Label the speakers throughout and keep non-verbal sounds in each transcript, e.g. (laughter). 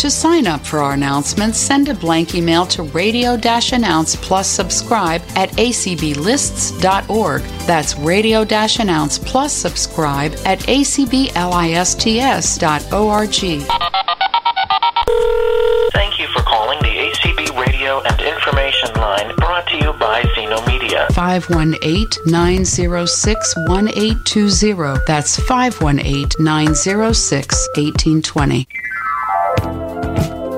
Speaker 1: To sign up for our announcements, send a blank email to radio announce plus subscribe at acblists.org. That's radio announce plus subscribe at acblists.org.
Speaker 2: Thank you for calling the ACB Radio and Information Line brought to you by Zeno Media.
Speaker 1: 518-906-1820. That's 518-906-1820.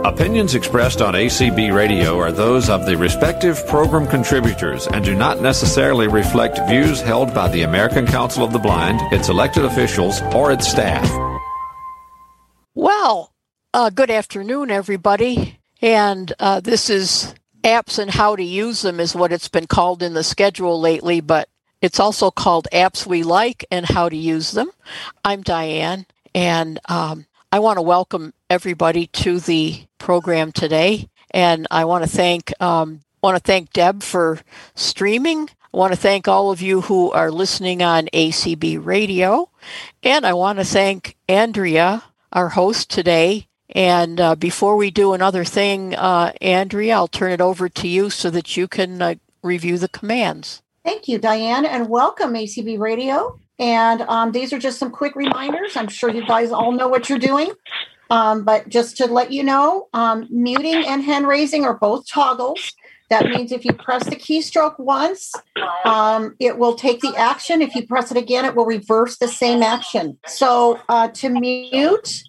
Speaker 3: Opinions expressed on ACB Radio are those of the respective program contributors and do not necessarily reflect views held by the American Council of the Blind, its elected officials, or its staff.
Speaker 4: Well, uh, good afternoon, everybody. And uh, this is apps and how to use them, is what it's been called in the schedule lately, but it's also called apps we like and how to use them. I'm Diane, and um, I want to welcome everybody to the program today. And I want to thank um, want to thank Deb for streaming. I want to thank all of you who are listening on ACB Radio, and I want to thank Andrea, our host today, and uh, before we do another thing, uh, Andrea, I'll turn it over to you so that you can uh, review the commands.
Speaker 5: Thank you, Diane, and welcome ACB Radio. And um, these are just some quick reminders. I'm sure you guys all know what you're doing. Um, but just to let you know, um, muting and hand raising are both toggles. That means if you press the keystroke once, um, it will take the action. If you press it again, it will reverse the same action. So uh, to mute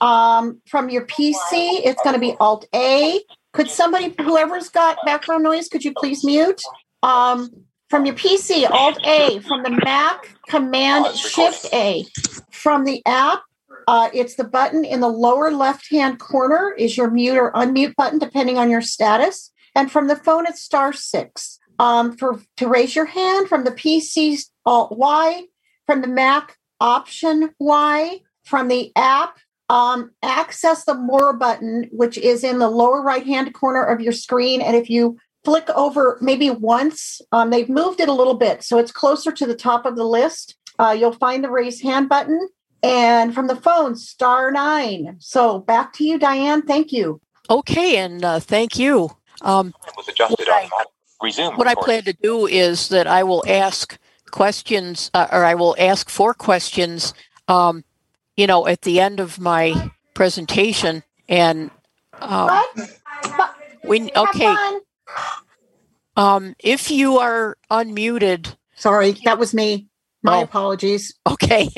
Speaker 5: um, from your PC, it's going to be Alt A. Could somebody, whoever's got background noise, could you please mute? Um, from your PC, Alt A. From the Mac, Command Shift A. From the app, uh, it's the button in the lower left hand corner is your mute or unmute button, depending on your status. And from the phone, it's star six. Um, for to raise your hand from the PC, Alt Y. From the Mac, Option Y. From the app, um, access the More button, which is in the lower right hand corner of your screen. And if you flick over maybe once, um, they've moved it a little bit, so it's closer to the top of the list. Uh, you'll find the raise hand button. And from the phone, star nine. So back to you, Diane. Thank you.
Speaker 4: Okay, and uh, thank you. Um,
Speaker 2: was adjusted
Speaker 4: what I-
Speaker 2: Resume.
Speaker 4: what I plan to do is that I will ask questions, uh, or I will ask four questions, um, you know, at the end of my presentation. And um,
Speaker 5: What? But-
Speaker 4: we,
Speaker 5: have
Speaker 4: okay,
Speaker 5: fun.
Speaker 4: Um, if you are unmuted,
Speaker 5: Sorry, that was me. My
Speaker 4: Oh.
Speaker 5: apologies.
Speaker 4: Okay.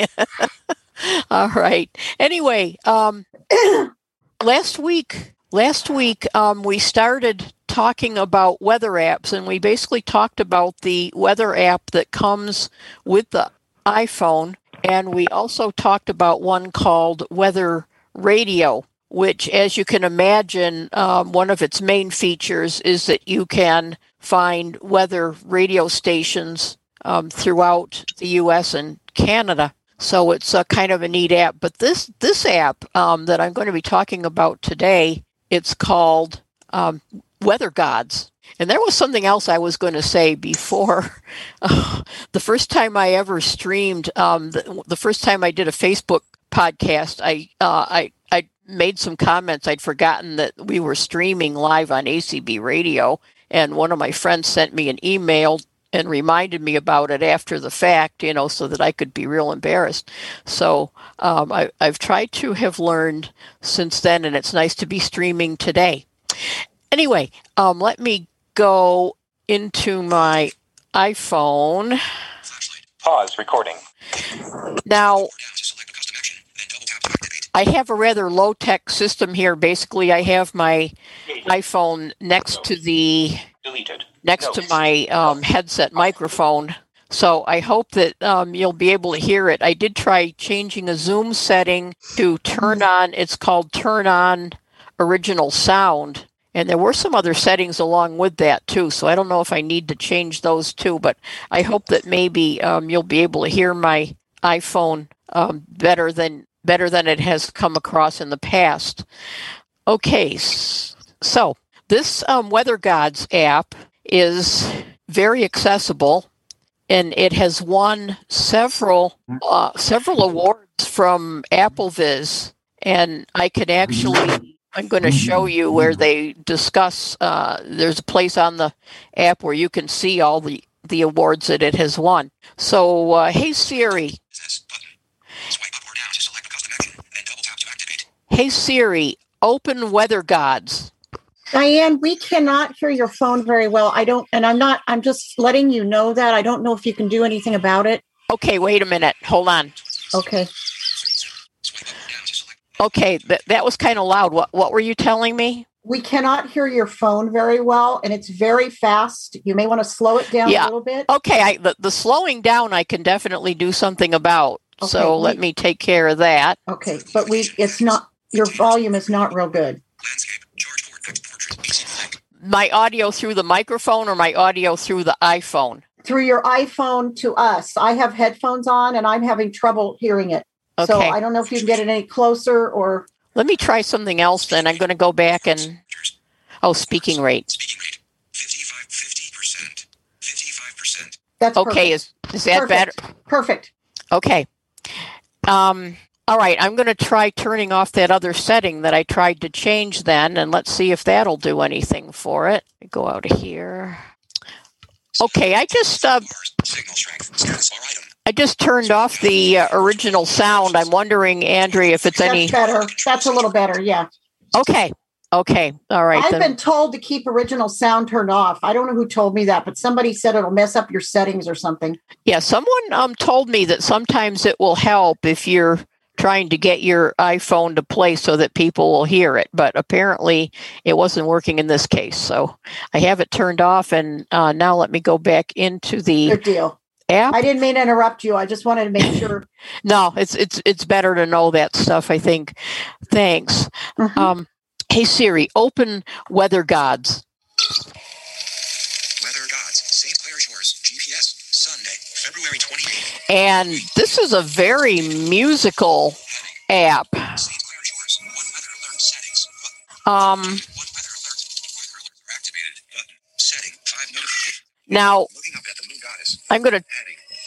Speaker 4: (laughs) All right. Anyway, um, (clears throat) last week, last week, um, we started talking about weather apps, and we basically talked about the weather app that comes with the iPhone, and we also talked about one called Weather Radio. Which, as you can imagine, um, one of its main features is that you can find weather radio stations um, throughout the U.S. and Canada. So it's a kind of a neat app. But this this app um, that I'm going to be talking about today, it's called um, Weather Gods. And there was something else I was going to say before. (laughs) the first time I ever streamed, um, the, the first time I did a Facebook podcast, I uh, I I made some comments. I'd forgotten that we were streaming live on ACB Radio, and one of my friends sent me an email and reminded me about it after the fact, you know, so that I could be real embarrassed. So um, I, I've tried to have learned since then, and it's nice to be streaming today. Anyway, um, let me go into my iPhone.
Speaker 2: Pause recording.
Speaker 4: Now, I have a rather low tech system here. Basically, I have my iPhone next to the
Speaker 2: Deleted.
Speaker 4: next to my um, headset microphone. So I hope that um, you'll be able to hear it. I did try changing a Zoom setting to turn on. It's called turn on original sound, and there were some other settings along with that too. So I don't know if I need to change those too, but I hope that maybe um, you'll be able to hear my iPhone um, better than better than it has come across in the past. Okay, so this um, Weather Gods app is very accessible, and it has won several uh, several awards from AppleVis, and I can actually I'm going to show you where they discuss. Uh, there's a place on the app where you can see all the the awards that it has won. So, uh, hey Siri. Hey Siri, open Weather Gods.
Speaker 5: Diane, we cannot hear your phone very well. I don't, and I'm not, I'm just letting you know that. I don't know if you can do anything about it.
Speaker 4: Okay, wait a minute. Hold on.
Speaker 5: Okay.
Speaker 4: Okay, that, that was kind of loud. What, what were you telling me?
Speaker 5: We cannot hear your phone very well, and it's very fast. You may want to slow it down
Speaker 4: Yeah.
Speaker 5: a little bit.
Speaker 4: Okay, I, the, the slowing down I can definitely do something about.
Speaker 5: Okay,
Speaker 4: so let me take care of that.
Speaker 5: Okay, but we, it's not, your volume is not real good.
Speaker 4: My audio through the microphone or my audio through the iPhone?
Speaker 5: Through your iPhone to us, I have headphones on and I'm having trouble hearing it.
Speaker 4: Okay.
Speaker 5: So I don't know if you can get it any closer or,
Speaker 4: Let me try something else then. I'm going to go back and. Oh, speaking rate.
Speaker 6: Speaking rate, 55, 50%. 55%.
Speaker 5: that's
Speaker 4: Okay,
Speaker 5: perfect.
Speaker 4: is, is that better?
Speaker 5: Perfect. Perfect.
Speaker 4: Okay. Um, all right, I'm going to try turning off that other setting that I tried to change then, and let's see if that'll do anything for it. Go out of here. Okay, I just uh,
Speaker 6: Bars, signal strength, status bar item.
Speaker 4: I just turned off the uh, original sound. I'm wondering, Andrea, if it's any.
Speaker 5: Better. That's a little better. Yeah.
Speaker 4: Okay, okay, all right
Speaker 5: I've
Speaker 4: then.
Speaker 5: been told to keep original sound turned off. I don't know who told me that, but somebody said it'll mess up your settings or something.
Speaker 4: Yeah, someone um told me that sometimes it will help if you're trying to get your iPhone to play so that people will hear it, but apparently it wasn't working in this case. So I have it turned off, and uh, now let me go back into the
Speaker 5: Good deal.
Speaker 4: app.
Speaker 5: I didn't mean to interrupt you. I just wanted to make sure. (laughs)
Speaker 4: No, it's it's it's better to know that stuff. I think. Thanks.
Speaker 5: Mhm.
Speaker 4: Um, hey Siri, open Weather Gods.
Speaker 6: Weather gods, St. Clair Shores, GPS, Sunday, February 28th.
Speaker 4: And this is a very musical app. Um, now
Speaker 6: the moon goddess.
Speaker 4: I'm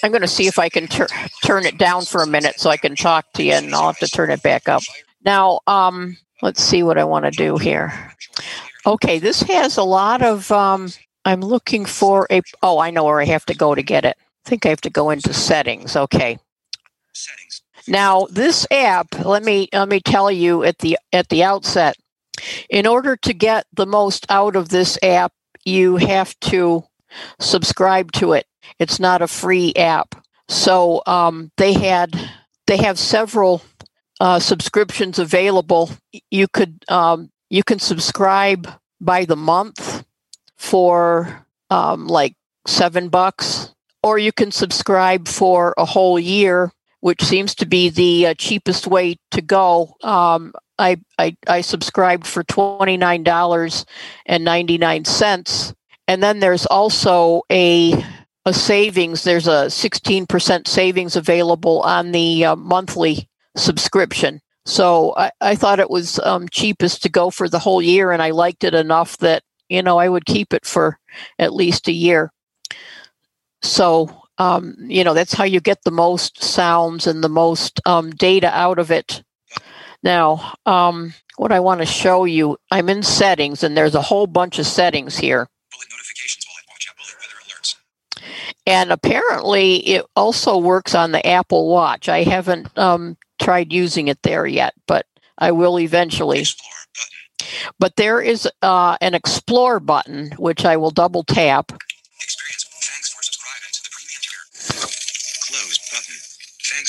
Speaker 4: I'm gonna see if I can tur- turn it down for a minute so I can talk to you, and I'll have to turn it back up. Now, um, let's see what I want to do here. Okay, this has a lot of. Um, I'm looking for a. Oh, I know where I have to go to get it. I think I have to go into settings. Okay.
Speaker 6: Settings.
Speaker 4: Now, this app, let me let me tell you at the at the outset, in order to get the most out of this app, you have to subscribe to it. It's not a free app. So um, they had they have several uh, subscriptions available. You could um, you can subscribe by the month for um, like seven bucks, or you can subscribe for a whole year which seems to be the uh, cheapest way to go. Um, I, I I subscribed for twenty nine dollars and ninety nine cents, and then there's also a a savings. There's a sixteen percent savings available on the uh, monthly subscription. So I, I thought it was um, cheapest to go for the whole year, and I liked it enough that you know I would keep it for at least a year. So um, you know that's how you get the most sounds and the most um, data out of it now um, what i want to show you i'm in settings and there's a whole bunch of settings here
Speaker 6: Bullet notifications. Bullet. Watch out. Bullet weather alerts.
Speaker 4: and apparently it also works on the apple watch i haven't um, tried using it there yet but i will eventually but there is uh, an explore button which i will double tap
Speaker 6: Experience. Thanks for subscribing to the premium tier. Close button.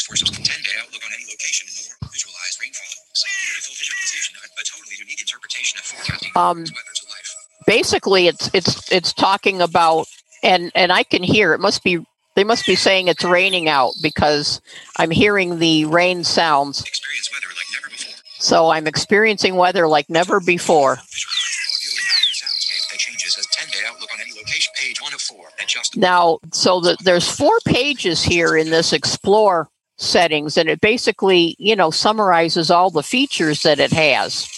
Speaker 6: Thanks 10 day outlook on any location in the world. Visualize rainfall. Some beautiful visualization of a totally unique interpretation of forecasting
Speaker 4: Um,
Speaker 6: weather to life.
Speaker 4: basically it's it's it's talking about and and I can hear it must be they must be saying it's raining out because I'm hearing the rain sounds.
Speaker 6: Experience weather like never before.
Speaker 4: So I'm experiencing weather like never before.
Speaker 6: Visualize audio impacted soundscape that changes as 10 day outlook on any location. Page 1 of 4. Adjust.
Speaker 4: Now, so the, there's four pages here in this explore settings and it basically, you know, summarizes all the features that it has.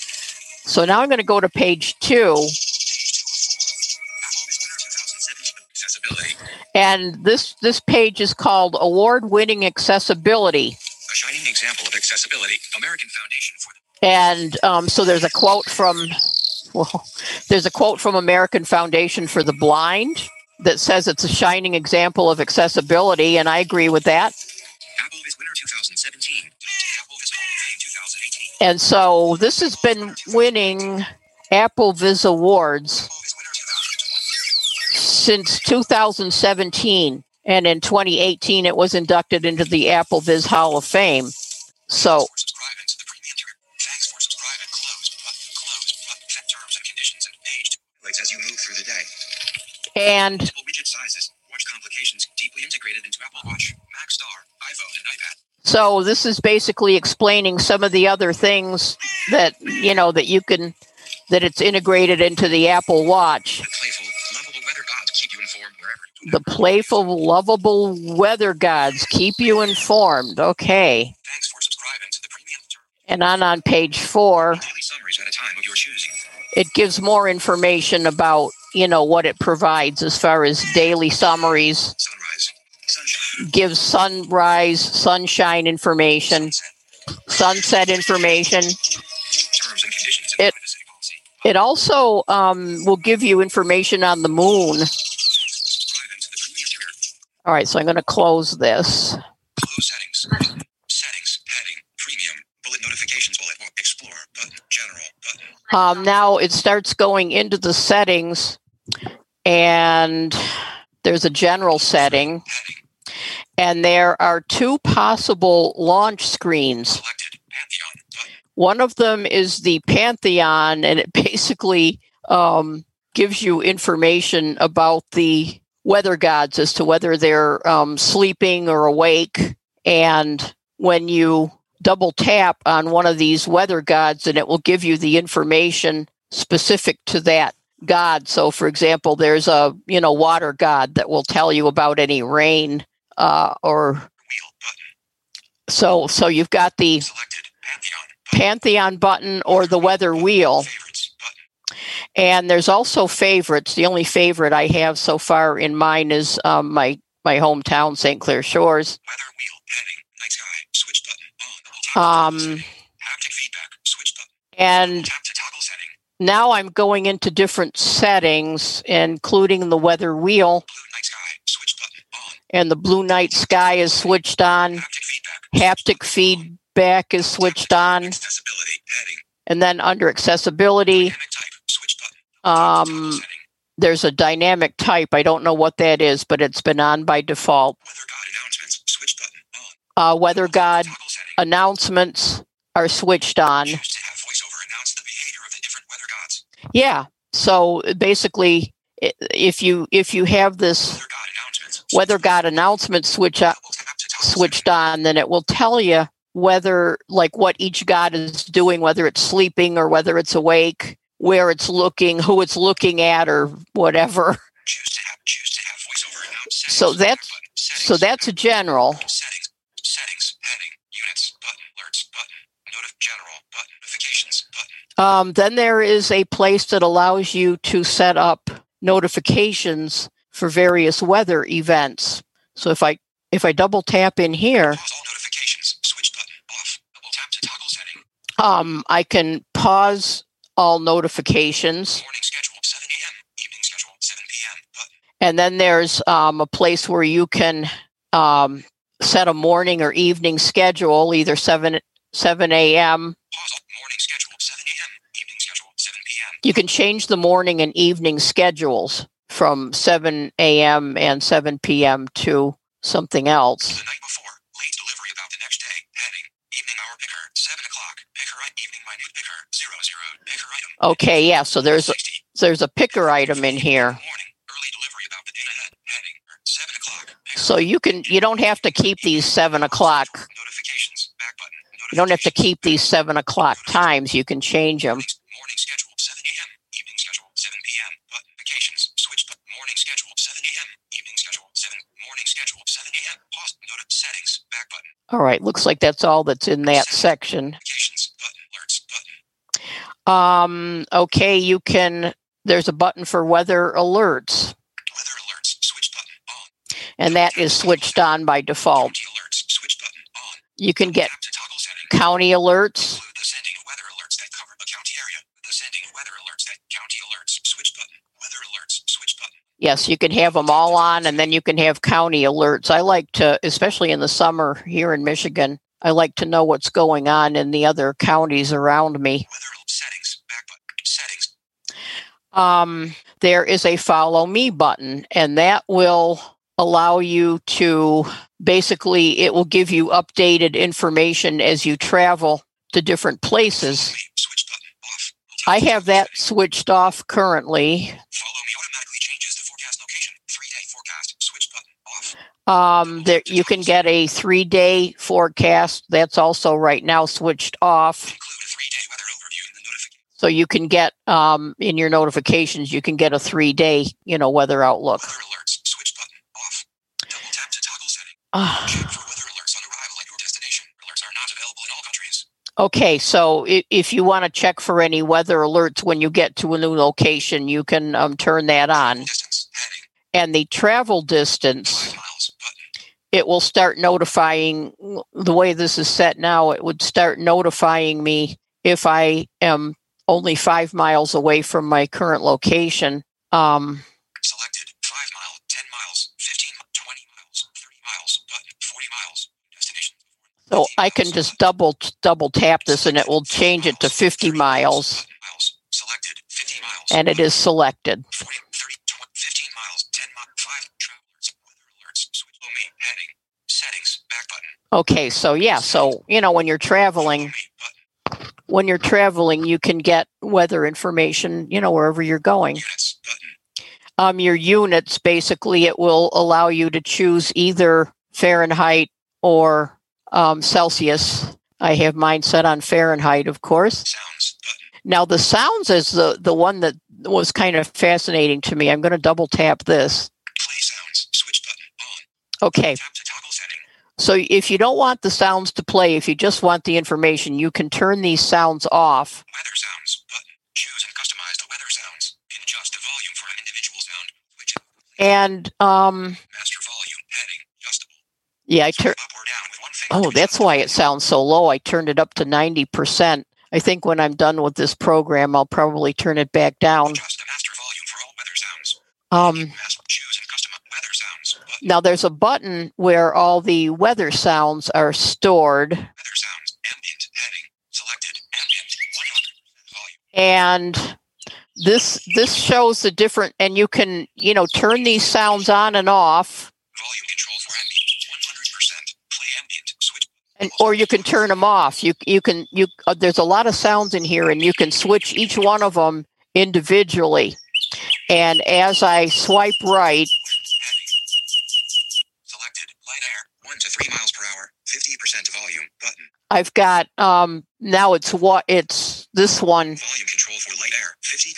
Speaker 4: So now I'm going to go to page 2
Speaker 6: Page 2 of 4. Apple's winter 2017 accessibility.
Speaker 4: and this this page is called award-winning accessibility.
Speaker 6: A shining example of accessibility. American Foundation for the-
Speaker 4: And um, so there's a quote from, well, there's a quote from American Foundation for the Blind that says it's a shining example of accessibility, and I agree with that. And so this has been winning AppleVis Awards
Speaker 6: AppleVis winner 2020.
Speaker 4: since 2017. And in 2018, it was inducted into the AppleVis Hall of Fame. So,
Speaker 6: as you move through the day.
Speaker 4: and
Speaker 6: widget sizes. Watch complications deeply integrated into Apple Watch, Mac Star, iPhone, and iPad.
Speaker 4: So this is basically explaining some of the other things that, you know, that you can, that it's integrated into the Apple Watch.
Speaker 6: The playful, lovable weather gods keep you informed wherever.
Speaker 4: The playful, lovable weather gods keep you informed. Okay.
Speaker 6: Thanks for subscribing to the premium.
Speaker 4: And on on page four,
Speaker 6: at a time of your choosing.
Speaker 4: it gives more information about, you know, what it provides as far as daily summaries,
Speaker 6: Sunrise.
Speaker 4: Gives sunrise, sunshine information,
Speaker 6: Sunset.
Speaker 4: information.
Speaker 6: Terms and conditions and
Speaker 4: It- It also um, will give you information on the moon.
Speaker 6: Thanks for subscribing to the premium tier.
Speaker 4: All right, so I'm going to close this.
Speaker 6: Close settings. Settings. Heading. Premium. Bullet notifications bullet. Explore. Button. General. Button.
Speaker 4: Um, now it starts going into the settings, and there's a general setting,
Speaker 6: Heading.
Speaker 4: And there are two possible launch screens. One of them is the Pantheon, and it (laughs) basically um, gives you information about the weather gods as to whether they're um, sleeping or awake. And when you double tap on one of these weather gods, and it will give you the information specific to that god. So, for example, there's a you know water god that will tell you about any rain uh, or so. So you've got the
Speaker 6: Pantheon.
Speaker 4: Button or the weather wheel. And there's also favorites. The only favorite I have so far in mine is um, my my hometown, St. Clair Shores. Um. And now I'm going into different settings, including the weather wheel,
Speaker 6: Blue night sky. Switch button. On.
Speaker 4: And the blue night sky is switched on.
Speaker 6: Haptic feedback.
Speaker 4: Is switched on. And then under accessibility, um, there's a dynamic type. I don't know what that is, but it's been on by default. Uh, weather god announcements are switched on. Yeah. So basically, if you if you have this
Speaker 6: Weather god
Speaker 4: announcement switch up, switched on, then it will tell you whether like what each god is doing, whether it's sleeping or whether it's awake, where it's looking, who it's looking at, or whatever.
Speaker 6: Choose to have choose to have voiceover.
Speaker 4: So that's-. So that's a general.
Speaker 6: settings. Settings. Heading. Units. Button. Alerts. Button. General. Button. Notifications. Button.
Speaker 4: Um, then there is a place that allows you to set up notifications for various weather events. So if I if I double tap in here,
Speaker 6: Pause all notifications. Switch button. Off. Double tap to toggle setting.
Speaker 4: um, I can pause all notifications,
Speaker 6: Morning schedule 7 a.m. Evening schedule 7 p.m.
Speaker 4: And then there's um, a place where you can um, set a morning or evening schedule, either seven seven a.m.
Speaker 6: Pause morning schedule 7 a.m. Evening schedule 7 p.m.
Speaker 4: You can change the morning and evening schedules from seven a.m. and seven p.m. to something else.
Speaker 6: The night before. Late delivery about the next day. Heading. Evening hour picker. 7 o'clock. Picker evening minute picker. 0 0. Picker item.
Speaker 4: Okay, yeah. So there's a, there's a picker item in here.
Speaker 6: Morning. Early delivery about the day ahead. Heading. 7 o'clock.
Speaker 4: So you can you don't have to keep these seven o'clock.
Speaker 6: Notifications. Back button.
Speaker 4: You don't have to keep these seven o'clock times. You can change them.
Speaker 6: Morning schedule 7 a.m. Evening schedule 7 p.m. Notifications. Switch button. Morning schedule 7 a.m. Evening schedule 7. Morning schedule 7 a.m. Pause. Notif settings. Back button.
Speaker 4: All right, looks like that's all that's in that section. Um, okay, you can. There's a button for weather alerts,
Speaker 6: Weather alerts. Switch button. On.
Speaker 4: and that is switched on by default. You can get county alerts.
Speaker 6: Include the sending of that cover a county area. The sending of weather alerts that county alerts. Switch button. Weather alerts. Switch button.
Speaker 4: Yes, you can have them all on, and then you can have county alerts. I like to, especially in the summer here in Michigan, I like to know what's going on in the other counties around me.
Speaker 6: Settings. Back button. Settings.
Speaker 4: um, there is a follow me button, and that will allow you to basically, it will give you updated information as you travel to different places.
Speaker 6: Switch button. Off.
Speaker 4: I have that switched off currently.
Speaker 6: Follow me automatically changes the forecast location. Three day forecast. Switch button. Off.
Speaker 4: Um, there, you can get a three day forecast. That's also right now switched off.
Speaker 6: Include a three day weather overview in the notification.
Speaker 4: So you can get um, in your notifications, you can get a three day, you know, weather outlook.
Speaker 6: Weather alerts. Switch button. Off. Double tap to toggle setting.
Speaker 4: Ah.
Speaker 6: Check for weather alerts on arrival at your destination. Alerts are not available in all countries.
Speaker 4: Okay, so if you want to check for any weather alerts when you get to a new location, you can um, turn that on.
Speaker 6: Distance.
Speaker 4: And the travel distance,
Speaker 6: Five miles. Button.
Speaker 4: It will start notifying. The way this is set now, it would start notifying me if I am only five miles away from my current location. Um,
Speaker 6: Selected. Five mile. Ten miles. Fifteen. Twenty miles. Thirty miles. Button. Forty miles. Destination.
Speaker 4: so I can just double double tap this, and it will change it to 50 miles,
Speaker 6: Miles. Selected. Fifty miles.
Speaker 4: and it is selected.
Speaker 6: 40, 30, 20, 15 miles, 10 miles, 5 travelers, weather alerts, switch Follow me, heading, settings, back button.
Speaker 4: Okay, so yeah, so you know when you're traveling.
Speaker 6: Follow me, button,
Speaker 4: when you're traveling, you can get weather information, you know, wherever you're going. Um, your units, basically, it will allow you to choose either Fahrenheit or um, Celsius. I have mine set on Fahrenheit, of course. Now, the sounds is the, the one that was kind of fascinating to me. I'm going to double tap this.
Speaker 6: play sounds, switch button, on,
Speaker 4: Okay,
Speaker 6: tap to toggle setting,
Speaker 4: so if you don't want the sounds to play, if you just want the information, you can turn these sounds off.
Speaker 6: weather sounds, button, choose and customize the weather sounds, can adjust the volume for an individual sound, it,
Speaker 4: And um,
Speaker 6: master volume, heading, adjustable,
Speaker 4: yeah, I turn.
Speaker 6: up or down with one finger.
Speaker 4: Oh, that's why it sounds so low. I turned it up to 90%. I think when I'm done with this program, I'll probably turn it back down.
Speaker 6: Adjust the master volume for all weather sounds,
Speaker 4: Um,
Speaker 6: master, choose and customize weather sounds, button,
Speaker 4: now, there's a button where all the weather sounds are stored,
Speaker 6: weather sounds, ambient, heading, selected, ambient, 100% volume.
Speaker 4: and this this shows the different. And you can you know turn these sounds on and off,
Speaker 6: Volume control for ambient, 100%. Play ambient, switch.
Speaker 4: and or you can turn them off. You you can you. Uh, there's a lot of sounds in here, and you can switch each one of them individually. And as I swipe right,
Speaker 6: Selected, light air, 1 to 3 miles per hour, 50% volume, button.
Speaker 4: I've got um now it's what it's this one
Speaker 6: Volume control for light air, 50%,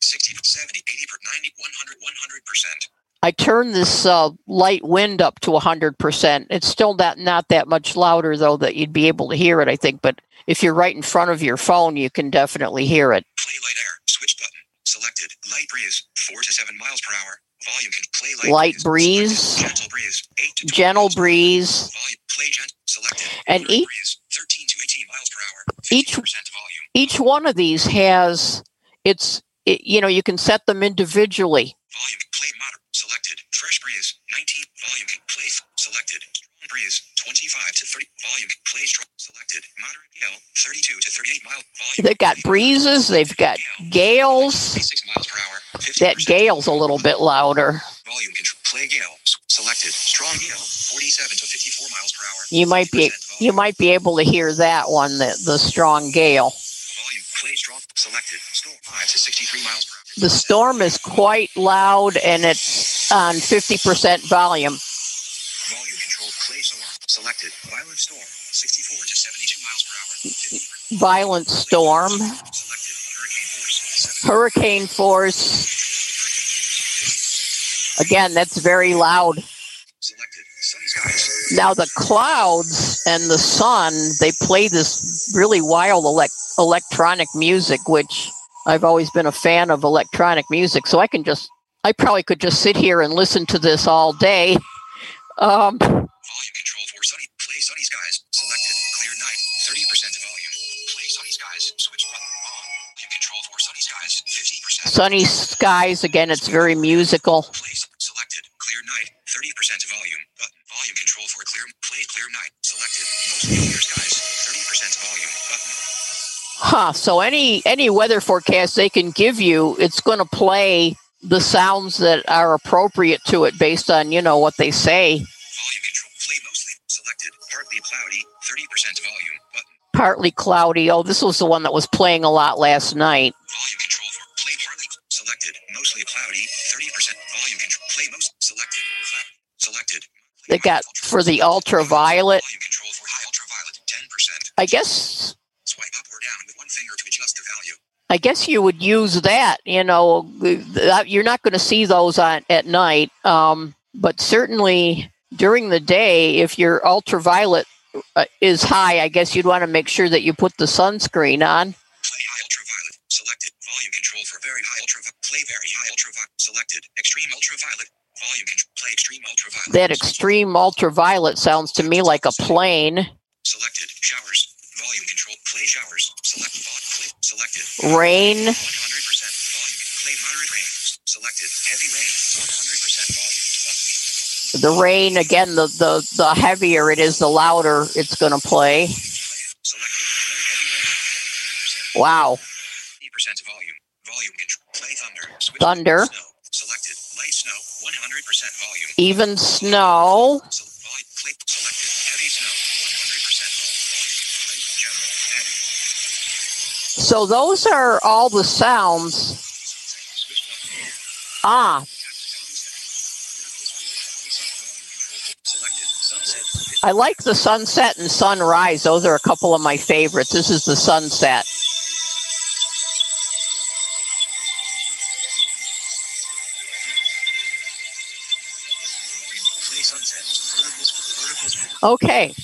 Speaker 6: 60, 70, 80, 90, 100, 100%.
Speaker 4: I turned this uh, light wind up to 100%. It's still not not that much louder though that you'd be able to hear it I think but if you're right in front of your phone you can definitely hear it.
Speaker 6: Play light air, switch button. Selected, light breeze, 4 to 7 miles per hour. Volume can play light,
Speaker 4: Light breeze.
Speaker 6: Selected, gentle breeze, 8 to
Speaker 4: Gentle
Speaker 6: miles per hour.
Speaker 4: breeze
Speaker 6: Volume, play selected.
Speaker 4: And each-
Speaker 6: breeze, 13 to 18 miles per hour, 50%
Speaker 4: Each-
Speaker 6: volume.
Speaker 4: each one of these has it's it, you know you can set them individually.
Speaker 6: Volume play moderate. Selected. Fresh breeze. 19. Volume play selected. Strong breeze. 25 to 30. Volume play strong. Selected. Moderate gale. 32 to 38 mile. Volume.
Speaker 4: They've got breezes, they've got gales.
Speaker 6: 26 miles per hour.
Speaker 4: That gale's a little bit louder.
Speaker 6: Volume control. Play gale. Selected. Strong gale. 47 to 54 miles hour.
Speaker 4: You might be you might be able to hear that one the, the strong gale.
Speaker 6: Volume play strong. Selected. Storm 5 to 63 miles per hour.
Speaker 4: The storm is quite loud and it's on 50% volume.
Speaker 6: Volume control. Play storm. Selected. Violent storm. 64 to 72 miles per hour. 50%
Speaker 4: Violent storm,
Speaker 6: Selected.
Speaker 4: hurricane
Speaker 6: Hurricane force. 70
Speaker 4: force. Again, that's very loud.
Speaker 6: Selected. Sunny skies.
Speaker 4: Now the clouds and the sun, they play this really wild elec- electronic music, which I've always been a fan of electronic music. So I can just, I probably could just sit here and listen to this all day. Um,
Speaker 6: Volume control for sunny. Play sunny skies. Selected. Clear night. 30% volume. Play sunny skies. Switch button. On, volume control for sunny skies, 50%.
Speaker 4: Sunny skies. Again, it's very musical.
Speaker 6: Place selected. Clear night, 30% volume. Button. Volume control for clear. Play clear night. Selected. Mostly 30% volume. Button.
Speaker 4: Huh. So any any weather forecast they can give you, it's going to play the sounds that are appropriate to it based on you know what they say.
Speaker 6: Volume control. Play mostly selected. Partly cloudy, 30% volume. Button.
Speaker 4: Partly cloudy. Oh, this was the one that was playing a lot last night.
Speaker 6: Volume control for play partly selected. Mostly cloudy, 30% volume control. Play most selected. Cloud. Selected.
Speaker 4: They got for the ultraviolet. I guess
Speaker 6: Swipe up or down with one finger to adjust the value.
Speaker 4: I guess you would use that. You know, you're not going to see those on at night, um, but certainly during the day, if your ultraviolet uh, is high, I guess you'd want to make sure that you put the sunscreen on.
Speaker 6: Play high ultraviolet. Selected. Volume control for very high ultraviolet. Play very high ultraviolet. Selected. Extreme ultraviolet. Volume control. Play extreme ultraviolet.
Speaker 4: That extreme ultraviolet sounds to me like a plane.
Speaker 6: Selected. Showers. Volume control. Play showers. Select. Play. Selected.
Speaker 4: Rain.
Speaker 6: 100% volume. Play moderate rain. Selected. Heavy rain. 100% volume.
Speaker 4: The rain again. The the the heavier it is, the louder it's going to play.
Speaker 6: Selected. Play heavy rain. 100%.
Speaker 4: Wow.
Speaker 6: 50% volume. Volume control. Play thunder. Switch
Speaker 4: Thunder.
Speaker 6: Snow. Selected. Light snow. 100% volume.
Speaker 4: Even snow.
Speaker 6: So, volume. Play. Selected. Heavy snow. 100% volume. Play general. Heavy.
Speaker 4: So those are all the sounds. Ah, I like the sunset and sunrise. Those are a couple of my favorites. This is the sunset. Okay,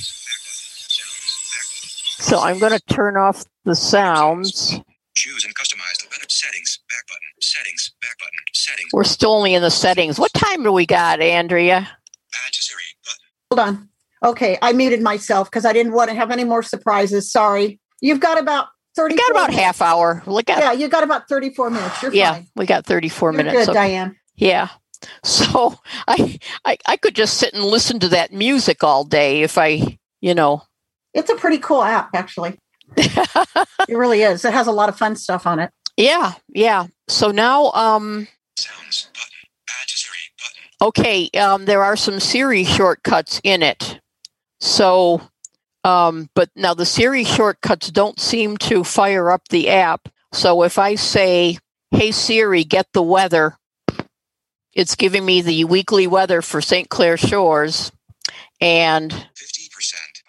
Speaker 4: so I'm going to turn off the sounds.
Speaker 6: Choose and customize the weather settings. Back button. Settings. Back button. Settings.
Speaker 4: We're still only in the settings. What time do we got, Andrea?
Speaker 6: Add to Siri. Button.
Speaker 5: Hold on. Okay, I muted myself because I didn't want to have any more surprises. Sorry. You've got about 30
Speaker 4: We got about half hour. Look at
Speaker 5: Yeah, you got about 34 minutes. You're
Speaker 4: yeah,
Speaker 5: fine.
Speaker 4: we got 34
Speaker 5: You're
Speaker 4: minutes.
Speaker 5: good,
Speaker 4: Okay.
Speaker 5: Diane.
Speaker 4: Yeah. So (laughs) I, I I could just sit and listen to that music all day if I, you know.
Speaker 5: It's a pretty cool app, actually. It really is. It has a lot of fun stuff on it.
Speaker 4: yeah, yeah. So now um
Speaker 6: Sounds. Button. Add to Siri. Button.
Speaker 4: okay, um there are some Siri shortcuts in it. So um but now the Siri shortcuts don't seem to fire up the app. So if I say, "Hey Siri, get the weather," it's giving me the weekly weather for St. Clair Shores and
Speaker 6: 50%.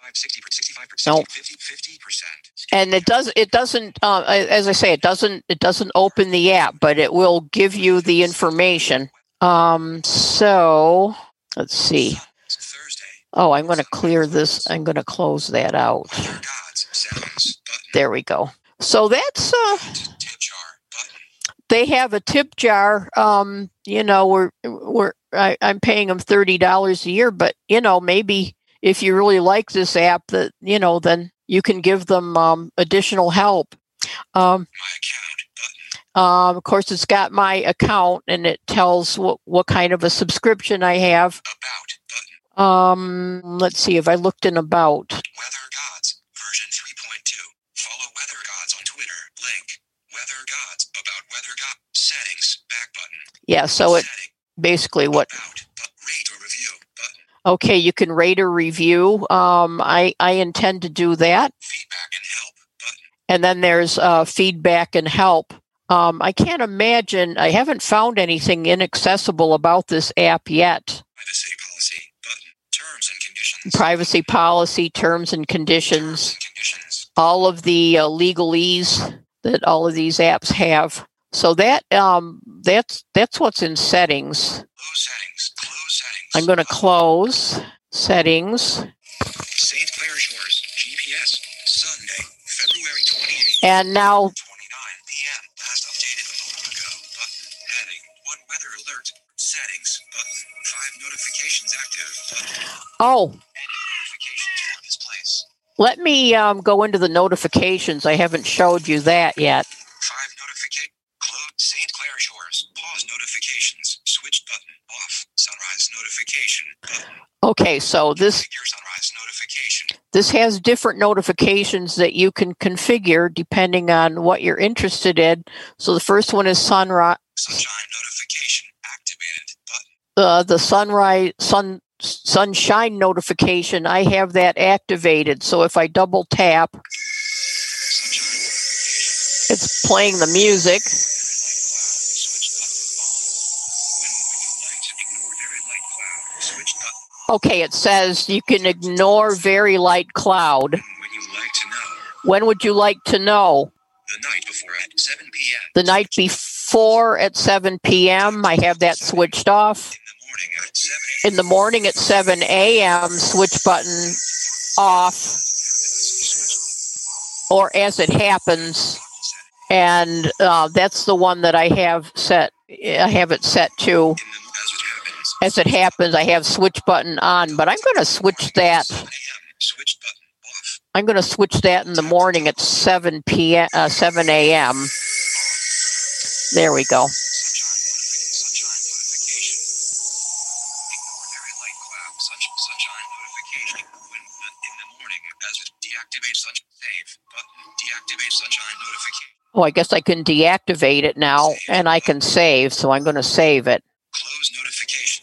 Speaker 6: 5, 60, 65%.
Speaker 4: Nope.
Speaker 6: 50, 50%.
Speaker 4: And it does it doesn't uh, as i say it doesn't it doesn't open the app but it will give you the information. Um so let's see. Oh i'm going to clear this i'm going to close that out. There we go. So that's uh they have a tip jar um you know we're we're I, i'm paying them $30 a year but you know maybe if you really like this app that you know then you can give them um, additional help um,
Speaker 6: My account. Button.
Speaker 4: Um, of course, it's got my account and it tells what, what kind of a subscription I have.
Speaker 6: About.
Speaker 4: Um, let's see if I looked in about.
Speaker 6: Weather gods. Version 3.2. Follow weather gods on Twitter. Link. Weather gods. About weather god. Settings. Back button.
Speaker 4: Yeah, so it
Speaker 6: Setting.
Speaker 4: basically what.
Speaker 6: About. But rate or review. Button.
Speaker 4: Okay, you can rate or review. Um, I I intend to do that,
Speaker 6: Feedback and help. Button.
Speaker 4: and then there's uh, feedback and help. Um, I can't imagine. I haven't found anything inaccessible about this app yet.
Speaker 6: Privacy policy. Button. Terms and conditions.
Speaker 4: Privacy policy, terms and
Speaker 6: Terms
Speaker 4: conditions.
Speaker 6: and conditions.
Speaker 4: all of the uh, legalese that all of these apps have. So that um, that's that's what's in settings.
Speaker 6: Settings.
Speaker 4: I'm going to close settings,
Speaker 6: St. Clair Shores. GPS. Sunday. February 28th.
Speaker 4: and now
Speaker 6: 29 p.m. Last updated a moment ago. Button. Heading. One weather alert. Settings. Button. Five notifications active. Button.
Speaker 4: oh,
Speaker 6: Edit notifications for this place.
Speaker 4: let me um, go into the notifications. I haven't showed you that yet. Okay, so this this has different notifications that you can configure depending on what you're interested in. So the first one is sunrise,
Speaker 6: Sunshine notification activated. Button.
Speaker 4: uh, the sunrise sun sunshine notification. I have that activated. So if I double tap,
Speaker 6: Sunshine
Speaker 4: it's playing the music. Okay, it says you can ignore very light cloud.
Speaker 6: When would you like to know?
Speaker 4: When would you like to know?
Speaker 6: The night before at 7 p.m.
Speaker 4: The night before at 7 p.m. I have that switched off.
Speaker 6: In the morning at 7
Speaker 4: In the morning at 7 a.m., switch button off, or as it happens. And uh, that's the one that I have set. I have it set to
Speaker 6: as it happens.
Speaker 4: I have switch button on, but I'm going to switch that.
Speaker 6: 7 a.m. Switch button off.
Speaker 4: I'm going to switch that in the morning at 7 p.m. Uh, 7 a.m. There we go. Oh, I guess I can deactivate it now, and I can save. So I'm going to save it.
Speaker 6: Close.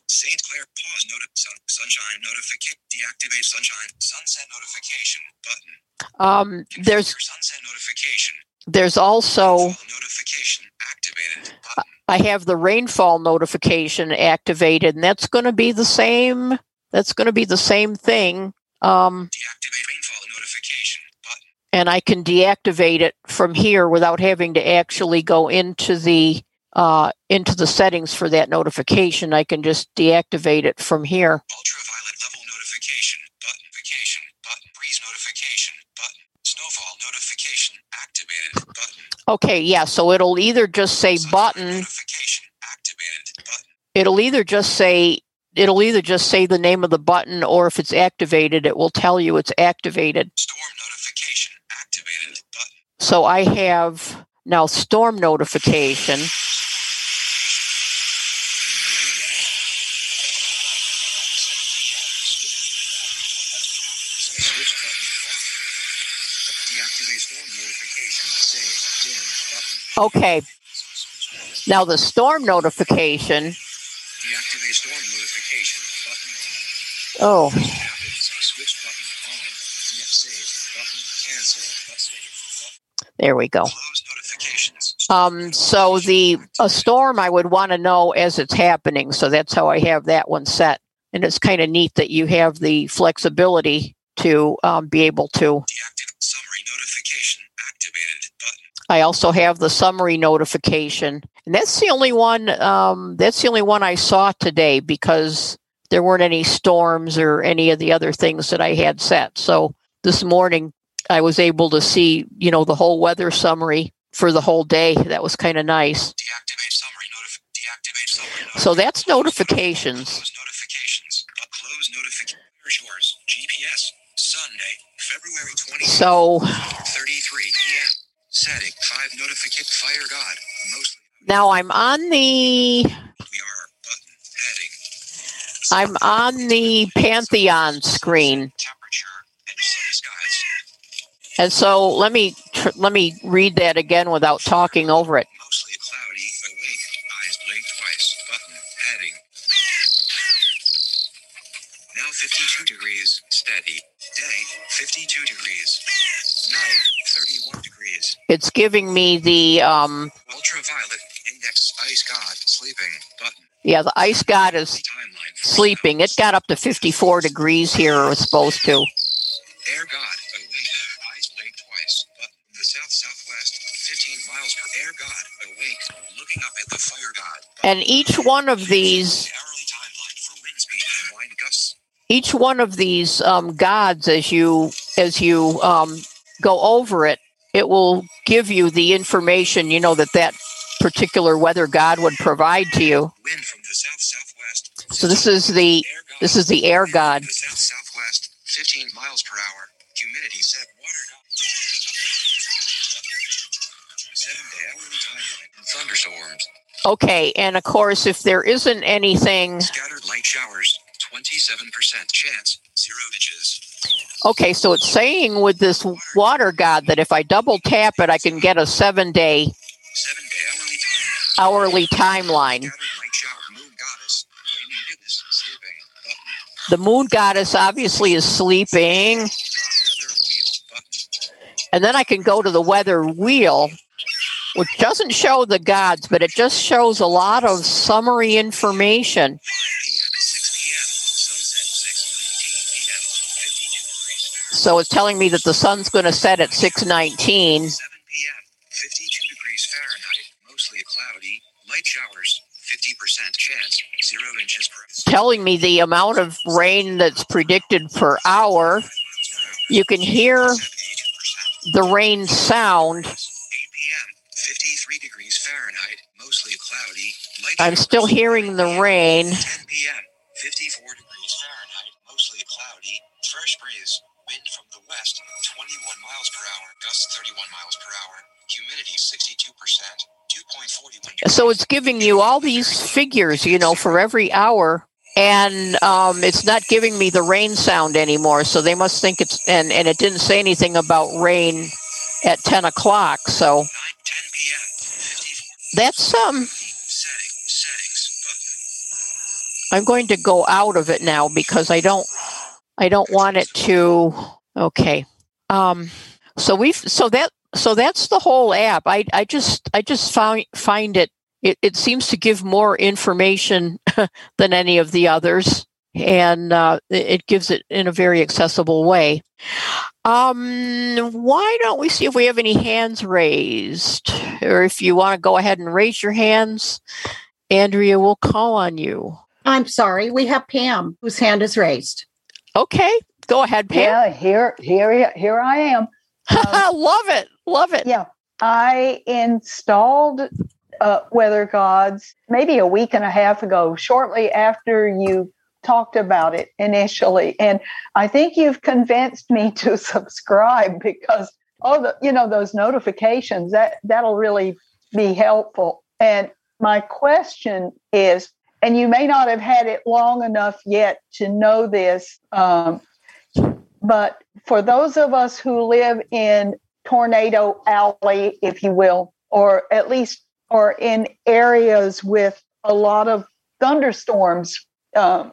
Speaker 6: St. Clair pause noti- sun, sunshine notification. Deactivate sunshine sunset notification button.
Speaker 4: Um, there's
Speaker 6: sunset notification.
Speaker 4: there's also
Speaker 6: notification activated button.
Speaker 4: I have the rainfall notification activated, and that's going to be the same. That's going to be the same thing. Um,
Speaker 6: Deactivate rainfall notification button.
Speaker 4: and I can deactivate it from here without having to actually go into the uh, into the settings for that notification. I can just deactivate it from here.
Speaker 6: Ultraviolet level notification button. Notification button. Breeze notification button. Snowfall notification activated button.
Speaker 4: Okay, yeah. So it'll either just say button.
Speaker 6: notification activated button.
Speaker 4: It'll either just say it'll either just say the name of the button, or if it's activated, it will tell you it's activated.
Speaker 6: Storm notification activated button.
Speaker 4: So I have now storm notification. Okay. Now the storm notification.
Speaker 6: Deactivate storm notification button.
Speaker 4: Oh. There we go. Um, so the a storm I would want to know as it's happening. So that's how I have that one set. And it's kind of neat that you have the flexibility to um, be able to.
Speaker 6: Deactivate summary notification activated button.
Speaker 4: I also have the summary notification, and that's the only one. Um, that's the only one I saw today because there weren't any storms or any of the other things that I had set. So this morning I was able to see, you know, the whole weather summary for the whole day. That was kind of nice.
Speaker 6: Deactivate summary notif. Deactivate summary.
Speaker 4: So that's notifications.
Speaker 6: Close notifications. Close notification. Here's yours. GPS. Sunday, February 20th.
Speaker 4: So
Speaker 6: 33 p.m. Setting 5 notification. Fire God. Mostly
Speaker 4: now I'm on the
Speaker 6: we are. Button. Heading.
Speaker 4: I'm on the Pantheon screen.
Speaker 6: Temperature and sunny skies.
Speaker 4: And so let me tr- let me read that again without talking over it.
Speaker 6: Mostly cloudy. Awake. Eyes blink twice. Button. Heading. Now 52 degrees. Steady. Day. 52 degrees. Night. 31 degrees.
Speaker 4: It's giving me the um
Speaker 6: Ultraviolet. Index. Ice God. Sleeping. Button.
Speaker 4: yeah, the ice god is sleeping. It got up to 54 degrees here or was supposed to.
Speaker 6: Air God, awake, eyes blink twice. But the south southwest, 15 miles per air God, awake, looking up at the fire God.
Speaker 4: And each one of these
Speaker 6: The hourly timeline for wind speed and wind gusts.
Speaker 4: each one of these um, gods as you as you um, go over it it will give you the information you know that that particular weather god would provide to you so this is the this is the air god
Speaker 6: southwest, 15 miles per hour. Humidity set. Water. Thunderstorms.
Speaker 4: okay and of course if there isn't anything
Speaker 6: Scattered light showers. 27% chance, 0 inches.
Speaker 4: Okay, so it's saying with this water god that if I double tap it, I can get a seven day
Speaker 6: 7 day hourly
Speaker 4: hourly timeline. The moon goddess obviously is sleeping. And then I can go to the weather wheel, which doesn't show the gods, but it just shows a lot of summary information. So it's telling me that the sun's going to set at 619.
Speaker 6: 7 p.m. 52 degrees Fahrenheit. Mostly cloudy. Light showers. 50% chance. 0 inches per
Speaker 4: telling me the amount of rain that's predicted per hour. You can hear the rain sound.
Speaker 6: 8 p.m. 53 degrees Fahrenheit. Mostly cloudy.
Speaker 4: I'm still hearing the rain.
Speaker 6: 10 p.m. 54
Speaker 4: So it's giving you all these figures, you know, for every hour. And um, it's not giving me the rain sound anymore. So they must think it's, and, and it didn't say anything about rain at 10 o'clock. So
Speaker 6: 9, 10 p.m. 54
Speaker 4: that's, um. I'm going to go out of it now because I don't I don't want it to okay. Um so we've so that so that's the whole app. I I just I just found find it it, it seems to give more information (laughs) than any of the others and uh, it it gives it in a very accessible way. Um, why don't we see if we have any hands raised, or if you want to go ahead and raise your hands, Andrea, we'll call on you.
Speaker 5: I'm sorry. We have Pam whose hand is raised.
Speaker 4: Okay, go ahead, Pam.
Speaker 7: Yeah, here, here, here I am. (laughs) Um,
Speaker 4: love it, love it.
Speaker 7: yeah, I installed uh, Weather Gods maybe a week and a half ago, shortly after you talked about it initially, and I think you've convinced me (laughs) to subscribe because oh, the, you know those notifications that that'll really be helpful. And my question is, and you may not have had it long enough yet to know this. Um, but for those of us who live in tornado alley, if you will, or at least or in areas with a lot of thunderstorms, um,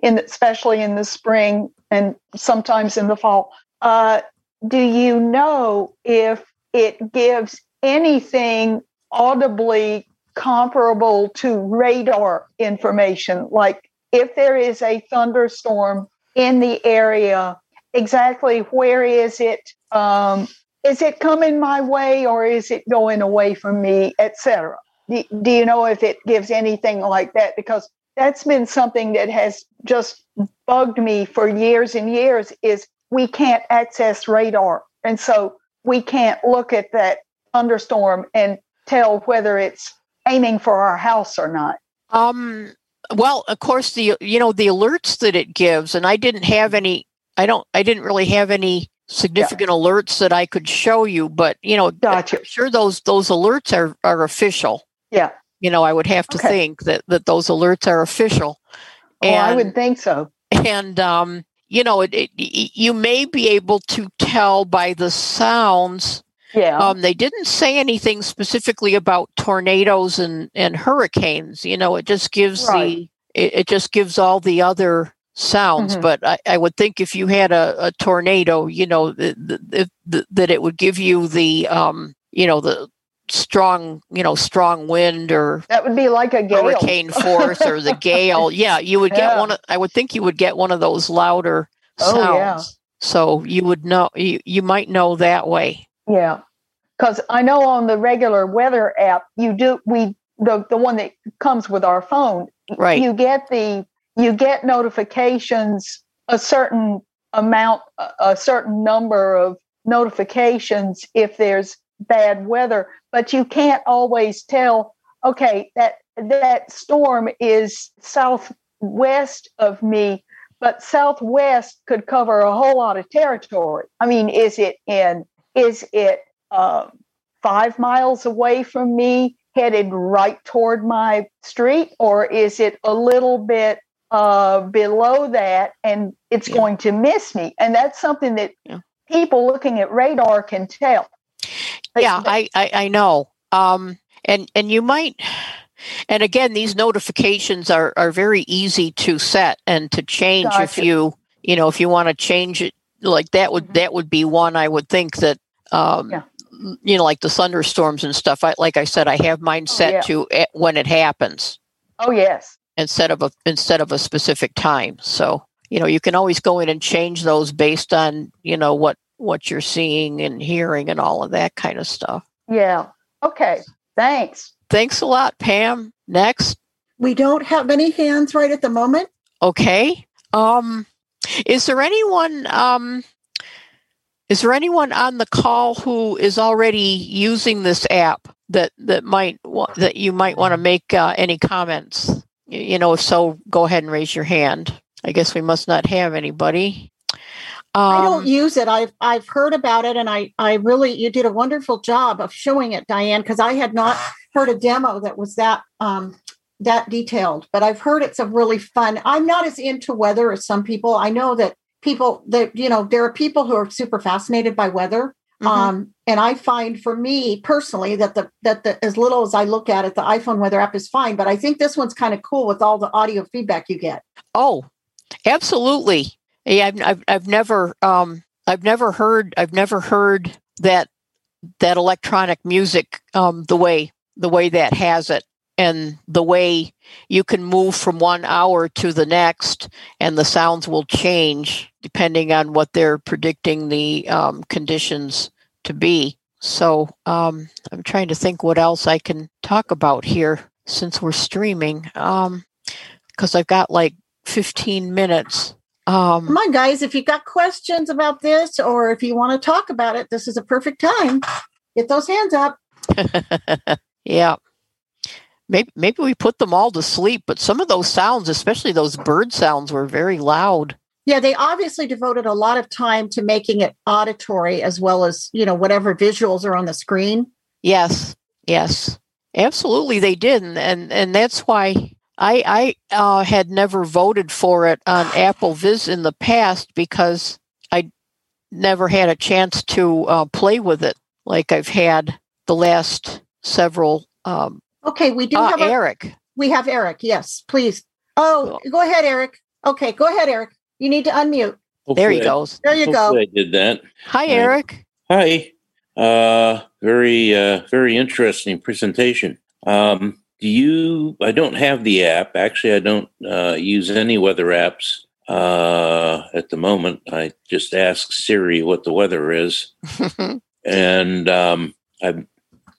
Speaker 7: in especially in the spring and sometimes in the fall, uh, do you know if it gives anything audibly comparable to radar information? Like if there is a thunderstorm in the area, exactly where is it? Um, is it coming my way or is it going away from me, etc.? Do, do you know if it gives anything like that? Because that's been something that has just bugged me for years and years is we can't access radar. And so we can't look at that thunderstorm and tell whether it's aiming for our house or not.
Speaker 4: Um, well, of course, the you know the alerts that it gives, and I didn't have any. I don't. I didn't really have any significant alerts that I could show you, but you know,
Speaker 7: Gotcha.
Speaker 4: I'm sure those those alerts are are official.
Speaker 7: Yeah.
Speaker 4: You know, I would have to
Speaker 7: Okay.
Speaker 4: think that that those alerts are official.
Speaker 7: Oh, I
Speaker 4: And-
Speaker 7: would think so.
Speaker 4: and um, you know, it, it, you may be able to tell by the sounds.
Speaker 7: Yeah.
Speaker 4: Um, they didn't say anything specifically about tornadoes and, and hurricanes. You know, it just gives
Speaker 7: Right.
Speaker 4: the it, it just gives all the other sounds.
Speaker 7: Mhm.
Speaker 4: But I, I would think if you had a, a tornado, you know, th- th- th- th- that it would give you the um, you know, the strong, you know, strong wind or
Speaker 7: that would be like a gale.
Speaker 4: hurricane force or the gale. (laughs) Yeah, you would get
Speaker 7: Yeah.
Speaker 4: one. Of, I would think you would get one of those louder sounds Oh,
Speaker 7: yeah.
Speaker 4: So you would know. You you might know that way.
Speaker 7: Yeah. Because I know on the regular weather app, you do we the the one that comes with our phone,
Speaker 4: Right.
Speaker 7: you get the you get notifications a certain amount a- certain number of notifications if there's bad weather but you can't always tell okay that that storm is southwest of me but southwest could cover a whole lot of territory. I mean is it in is it um, five miles away from me headed right toward my street or is it a little bit uh, below that, and it's
Speaker 4: Yeah.
Speaker 7: going to miss me. And that's something that
Speaker 4: Yeah.
Speaker 7: people looking at radar can tell.
Speaker 4: Yeah, I, I I know. Um, and and you might. And again, these notifications are are very easy to set and to change if you you know if you want to change it like that would
Speaker 7: Mhm.
Speaker 4: that would be one I would think that um
Speaker 7: Yeah.
Speaker 4: you know like the thunderstorms and stuff. I like I said I have mine set
Speaker 7: Oh, yeah.
Speaker 4: to eh, when it happens
Speaker 7: oh yes,
Speaker 4: instead of a instead of a specific time. So you know you can always go in and change those based on you know what what you're seeing and hearing and all of that kind of stuff.
Speaker 7: yeah. Okay, thanks.
Speaker 4: Thanks a lot, Pam. Next,
Speaker 5: We don't have any hands right at the moment.
Speaker 4: okay. Um, is there anyone? Um, is there anyone on the call who is already using this app that that might wa- that you might want to make uh, any comments? You know, if so, go ahead and raise your hand. I guess we must not have anybody.
Speaker 5: I
Speaker 4: Um,
Speaker 5: don't use it. I've I've heard about it, and I I really you did a wonderful job of showing it, Diane, because I had not heard a demo that was that um that detailed. But I've heard it's a really fun. I'm not as into weather as some people. I know that people that you know there are people who are super fascinated by weather.
Speaker 4: Mhm.
Speaker 5: Um, and I find for me personally that the that the as little as I look at it, the iPhone weather app is fine. But I think this one's kind of cool with all the audio feedback you get.
Speaker 4: Oh, absolutely. Yeah, I've, I've, I've never, um, I've never heard, I've never heard that, that electronic music, um, the way, the way that has it and the way you can move from one hour to the next and the sounds will change depending on what they're predicting the, um, conditions to be. So, um, I'm trying to think what else I can talk about here since we're streaming. Um, cause I've got like 15 minutes. Um,
Speaker 5: Come on, guys. If you've got questions about this or if you want to talk about it, this is a perfect time. Get those hands up. (laughs)
Speaker 4: yeah. Maybe maybe we put them all to sleep, but some of those sounds, especially those bird sounds, were very loud.
Speaker 5: Yeah, they obviously devoted a lot of time to making it auditory as well as, you know, whatever visuals are on the screen.
Speaker 4: Yes, yes, absolutely, they did, and and, and that's why I I uh, had never voted for it on (sighs) AppleVis in the past because I never had a chance to uh, play with it like I've had the last several. Um,
Speaker 5: Okay, we do
Speaker 4: uh,
Speaker 5: have a,
Speaker 4: Eric,
Speaker 5: we have Eric. Yes, please. Oh, go ahead, Eric. Okay, go ahead, Eric. You need to unmute.
Speaker 4: there he
Speaker 8: Hopefully I-
Speaker 4: goes.
Speaker 5: There you go.
Speaker 8: I did that.
Speaker 4: Hi,
Speaker 8: Hi.
Speaker 4: Eric.
Speaker 8: Hi. Uh, very, uh, very interesting presentation. Um, do you? I don't have the app. Actually, I don't uh, use any weather apps uh, at the moment. I just ask Siri what the weather is, (laughs) and um, I.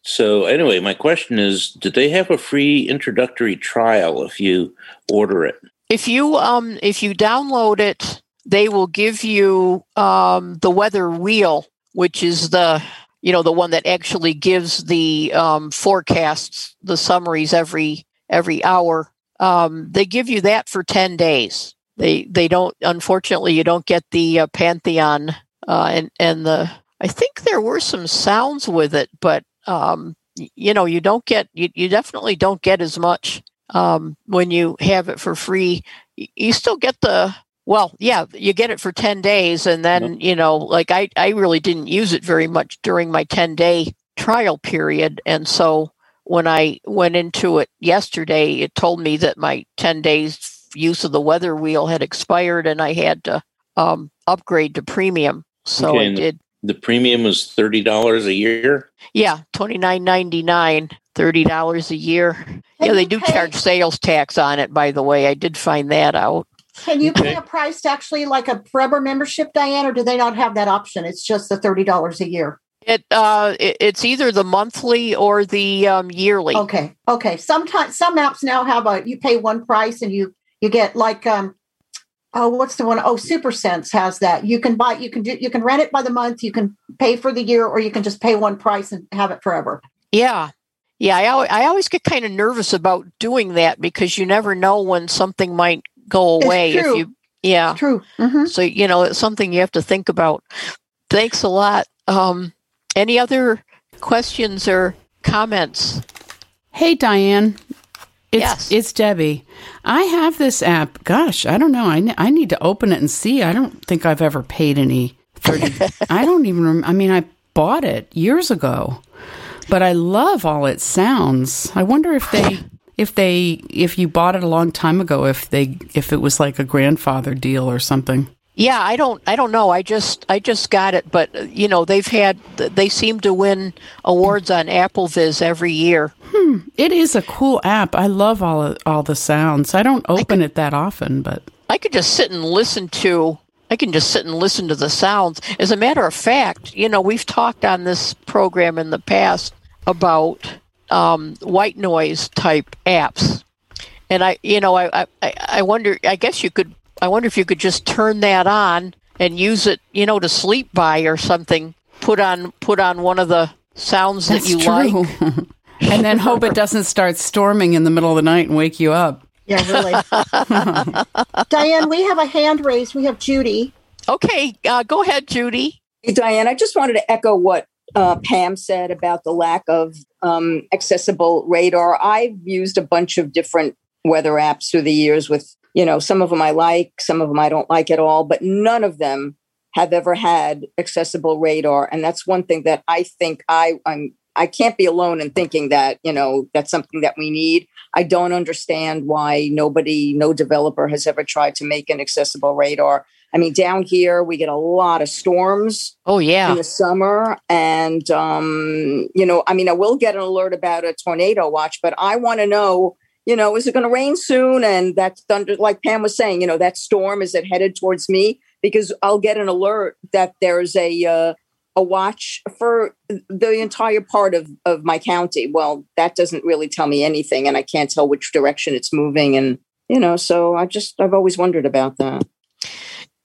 Speaker 8: So anyway, my question is: Do they have a free introductory trial if you order it?
Speaker 4: if you um if you download it they will give you um the weather wheel which is the you know the one that actually gives the um forecasts the summaries every every hour um they give you that for 10 days they they don't unfortunately you don't get the uh, pantheon uh and and the i think there were some sounds with it but um you know you don't get you, you definitely don't get as much um, when you have it for free. You still get the well, yeah, you get it for ten days, and then you know, like I, I really didn't use it very much during my ten day trial period, and so when I went into it yesterday, it told me that my ten days use of the weather wheel had expired, and I had to um, upgrade to premium. So
Speaker 8: Okay,
Speaker 4: I did.
Speaker 8: The premium is thirty dollars a year.
Speaker 4: Yeah, twenty nine ninety nine, thirty dollars a year. yeah, they do
Speaker 5: pay-
Speaker 4: charge sales tax on it. By the way, I did find that out.
Speaker 5: Can you pay a price to actually like a Forever membership, Diane, or do they not have that option? It's just the thirty dollars a year.
Speaker 4: It uh, it, it's either the monthly or the um, yearly.
Speaker 5: Okay, okay. Sometimes some apps now have a you pay one price and you you get like um oh what's the one oh Super Sense has that. You can buy you can do you can rent it by the month, you can pay for the year, or you can just pay one price and have it forever.
Speaker 4: Yeah, yeah. I always, I always get kind of nervous about doing that because you never know when something might go
Speaker 5: It's
Speaker 4: away if you. Yeah.
Speaker 5: True. hmm
Speaker 4: So you know it's something you have to think about. Thanks a lot. Um, any other questions or comments?
Speaker 1: Hey, Diane. It's,
Speaker 4: Yes.
Speaker 1: it's Debbie. I have this app. Gosh, I don't know. I, I need to open it and see. I don't think I've ever paid any 30. (laughs) I don't even rem- I mean, I bought it years ago, but I love all its sounds. I wonder if they. If they, if you bought it a long time ago, if they, if it was like a grandfather deal or something.
Speaker 4: Yeah, I don't I don't know. I just I just got it, but you know, they've had they seem to win awards on AppleVis every year.
Speaker 1: It is a cool app. I love all of, all the sounds. I don't open it that often, but
Speaker 4: I could just sit and listen to I can just sit and listen to the sounds. As a matter of fact, you know, we've talked on this program in the past about um, white noise type apps. And I you know, I, I I wonder I guess you could I wonder if you could just turn that on and use it, you know, to sleep by or something. Put on put on one of the sounds
Speaker 1: that's
Speaker 4: that you
Speaker 1: true.
Speaker 4: like. (laughs)
Speaker 1: and then hope it doesn't start storming in the middle of the night and wake you up.
Speaker 5: Yeah, really. (laughs) Diane, we have a hand raised. We have Judy.
Speaker 4: Okay, uh, go ahead, Judy.
Speaker 9: Hey, Diane, I just wanted to echo what uh, Pam said about the lack of um, accessible radar. I've used a bunch of different weather apps through the years with, you know, some of them I like, some of them I don't like at all, but none of them have ever had accessible radar. And that's one thing that I think I, I'm, I can't be alone in thinking that, you know, that's something that we need. I don't understand why nobody, no developer has ever tried to make an accessible radar. I mean, down here, we get a lot of storms
Speaker 4: Oh yeah.
Speaker 9: in the summer. And, um, you know, I mean, I will get an alert about a tornado watch, but I want to know, you know, is it going to rain soon? And that thunder, like Pam was saying, you know, that storm, is it headed towards me? Because I'll get an alert that there's a, uh, a watch for the entire part of, of my county. Well, that doesn't really tell me anything, and I can't tell which direction it's moving. And, you know, so I just, I've always wondered about that.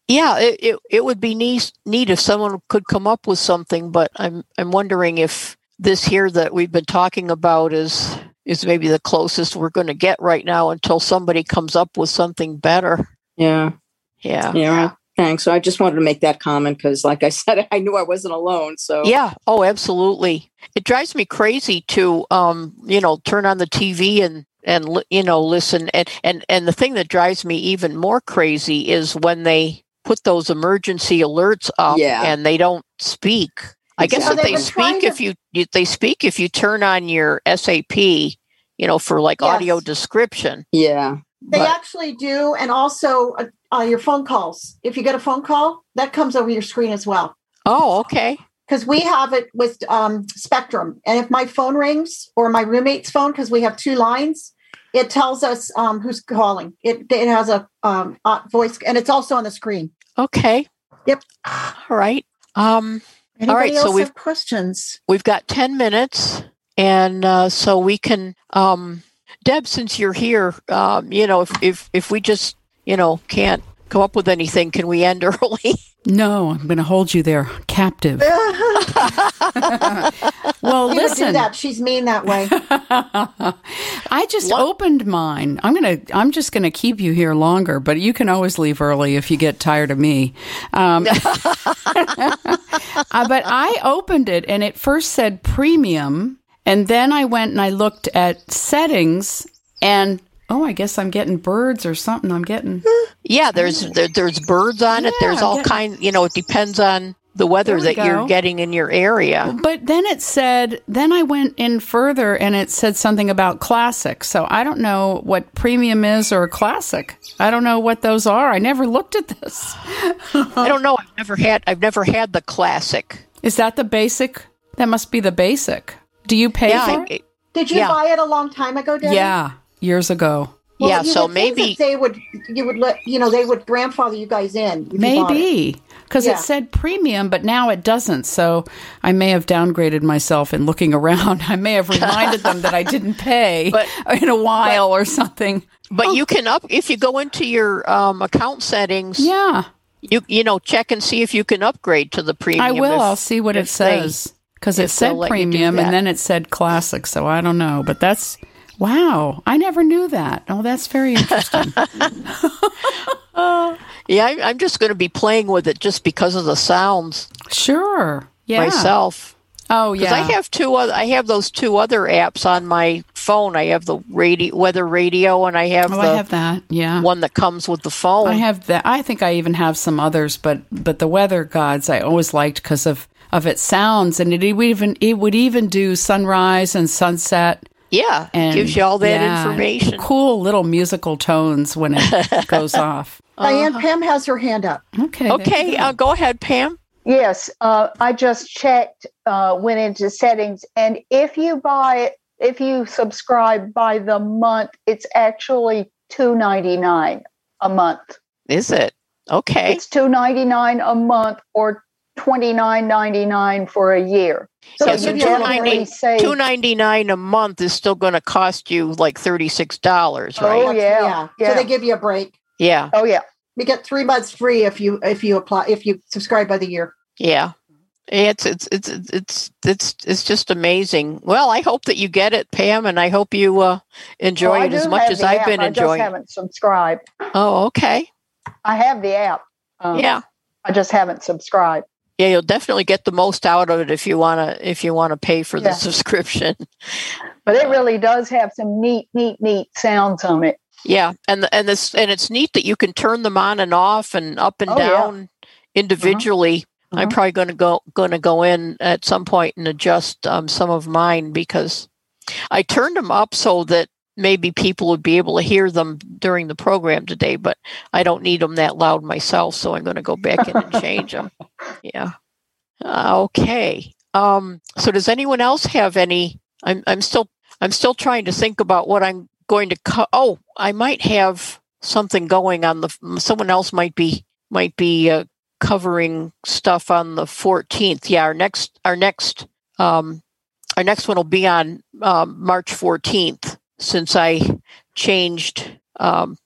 Speaker 4: Yeah, it, it, it would be neat, neat if someone could come up with something, but I'm I'm wondering if this here that we've been talking about is is maybe the closest we're going to get right now until somebody comes up with something better.
Speaker 9: Yeah.
Speaker 4: Yeah.
Speaker 9: Yeah. Thanks. So I just wanted to make that comment because, like I (laughs) said, I knew I wasn't alone. So
Speaker 4: Yeah. Oh, absolutely. It drives me crazy to, um, you know, turn on the TV and and you know listen. And and and the thing that drives me even more crazy is when they put those emergency alerts up
Speaker 9: Yeah.
Speaker 4: and they don't speak. I guess
Speaker 5: Yeah,
Speaker 4: that
Speaker 5: they've
Speaker 4: they speak if
Speaker 5: to-
Speaker 4: you, you they speak if you turn on your SAP, you know, for like
Speaker 5: Yes.
Speaker 4: audio description.
Speaker 9: yeah,
Speaker 5: They
Speaker 4: But-
Speaker 5: actually do, and also uh, uh, your phone calls. If you get a phone call, that comes over your screen as well.
Speaker 4: Oh, okay.
Speaker 5: Because we have it with um, Spectrum, and if my phone rings or my roommate's phone, because we have two lines, it tells us um, who's calling. It it has a um, uh, voice, and it's also on the screen.
Speaker 4: Okay.
Speaker 5: Yep.
Speaker 4: All right. Um
Speaker 5: Anybody
Speaker 4: right, so we've-
Speaker 5: have questions?
Speaker 4: we've got 10 minutes and uh, so we can um, deb since you're here um, you know if, if if we just you know can't come up with anything can we end (laughs) early
Speaker 1: No, I'm going to hold you there captive. (laughs) well,
Speaker 5: You would do
Speaker 1: listen.
Speaker 5: that. She's mean that way. (laughs)
Speaker 1: I just
Speaker 4: What?
Speaker 1: opened mine. I'm gonna. I'm just gonna keep you here longer, but you can always leave early if you get tired of me. Um, uh, but I opened it, and it first said premium, and then I went and I looked at settings, and oh, I guess I'm getting birds or something. I'm getting.
Speaker 4: yeah there's oh. there, there's birds on it
Speaker 1: Yeah,
Speaker 4: there's all
Speaker 1: yeah.
Speaker 4: kind you know it depends on the weather
Speaker 1: we
Speaker 4: that you're getting in your area
Speaker 1: But then it said, then I went in further and it said something about classic. So I don't know what premium is or classic. I don't know what those are. I never looked at this. (laughs)
Speaker 4: i don't know i've never had i've never had the classic
Speaker 1: Is that the basic? That must be the basic. Do you pay
Speaker 4: yeah
Speaker 1: for
Speaker 4: I-
Speaker 1: it?
Speaker 5: Did you
Speaker 4: Yeah.
Speaker 5: buy it a long time ago, Debbie?
Speaker 1: Yeah, years ago.
Speaker 5: Well,
Speaker 4: yeah so maybe
Speaker 5: they would you would let you know they would grandfather you guys in. if you bought it.
Speaker 1: Maybe. Because
Speaker 5: Yeah.
Speaker 1: it said premium, but now it doesn't. So I may have downgraded myself in looking around. (laughs) I may have reminded them that I didn't pay (laughs)
Speaker 4: But-
Speaker 1: in a while or something.
Speaker 4: but you can up if you go into your um, account settings
Speaker 1: Yeah,
Speaker 4: you you know check and see if you can upgrade to the premium
Speaker 1: I will.
Speaker 4: if-
Speaker 1: I'll see what it says. Because it said
Speaker 4: let you do
Speaker 1: premium and then it said classic. So I don't know. But that's, wow. I never knew that. Oh, that's very interesting. (laughs) (laughs)
Speaker 4: Yeah, I, I'm just going to be playing with it just because of the sounds
Speaker 1: sure. Yeah.
Speaker 4: myself.
Speaker 1: Oh, yeah.
Speaker 4: I have two other, I have those two other apps on my phone. I have the radio weather radio, and I have
Speaker 1: Oh,
Speaker 4: the
Speaker 1: I have that. Yeah.
Speaker 4: one that comes with the phone.
Speaker 1: I have that. I think I even have some others, but but the weather gods I always liked because of of its sounds, and it would even it would even do sunrise and sunset.
Speaker 4: Yeah,
Speaker 1: And
Speaker 4: gives you all that
Speaker 1: yeah,
Speaker 4: information.
Speaker 1: Cool little musical tones when it (laughs) goes off.
Speaker 5: Diane, Pam has her hand up.
Speaker 1: Okay.
Speaker 4: Okay,
Speaker 1: go.
Speaker 4: uh, go ahead, Pam.
Speaker 7: Yes, uh, I just checked, uh, went into settings, and if you buy it, if you subscribe by the month, it's actually two ninety nine a month.
Speaker 4: Is it okay?
Speaker 7: It's two ninety nine a month or twenty nine ninety nine for a year. So
Speaker 4: Yeah, so
Speaker 7: you
Speaker 4: $2.99
Speaker 7: definitely.
Speaker 4: Two ninety nine a month is still going to cost you like thirty six dollars, right?
Speaker 7: Oh, yeah,
Speaker 5: So
Speaker 7: yeah.
Speaker 5: they give you a break.
Speaker 4: yeah,
Speaker 7: Oh yeah,
Speaker 5: You get three months free if you if you apply if you subscribe by the year.
Speaker 4: yeah. It's it's it's it's it's it's just amazing. Well, I hope that you get it, Pam, and I hope you uh, enjoy
Speaker 7: Well,
Speaker 4: it as much as
Speaker 7: the
Speaker 4: I've
Speaker 7: app,
Speaker 4: been
Speaker 7: I just
Speaker 4: enjoying. it.
Speaker 7: haven't subscribed.
Speaker 4: Oh, okay.
Speaker 7: I have the app. Um,
Speaker 4: Yeah,
Speaker 7: I just haven't subscribed.
Speaker 4: Yeah. You'll definitely get the most out of it if you wanna if you wanna pay for the subscription. (laughs)
Speaker 7: But it really does have some neat, neat, neat sounds on it.
Speaker 4: Yeah, and and this and it's neat that you can turn them on and off and up and
Speaker 7: Oh, yeah.
Speaker 4: down individually. I'm
Speaker 7: Mhm.
Speaker 4: probably going to go going to go in at some point and adjust um, some of mine because I turned them up so that maybe people would be able to hear them during the program today, but I don't need them that loud myself, so I'm going to go back in and change them. (laughs) Yeah. Uh, okay. Um, so does anyone else have any? I'm I'm still I'm still trying to think about what I'm going to. Co- oh, I might have something going on the. Someone else might be might be uh, covering stuff on the 14th. Yeah, our next our next um, our next one will be on um, March 14th. Since I changed um,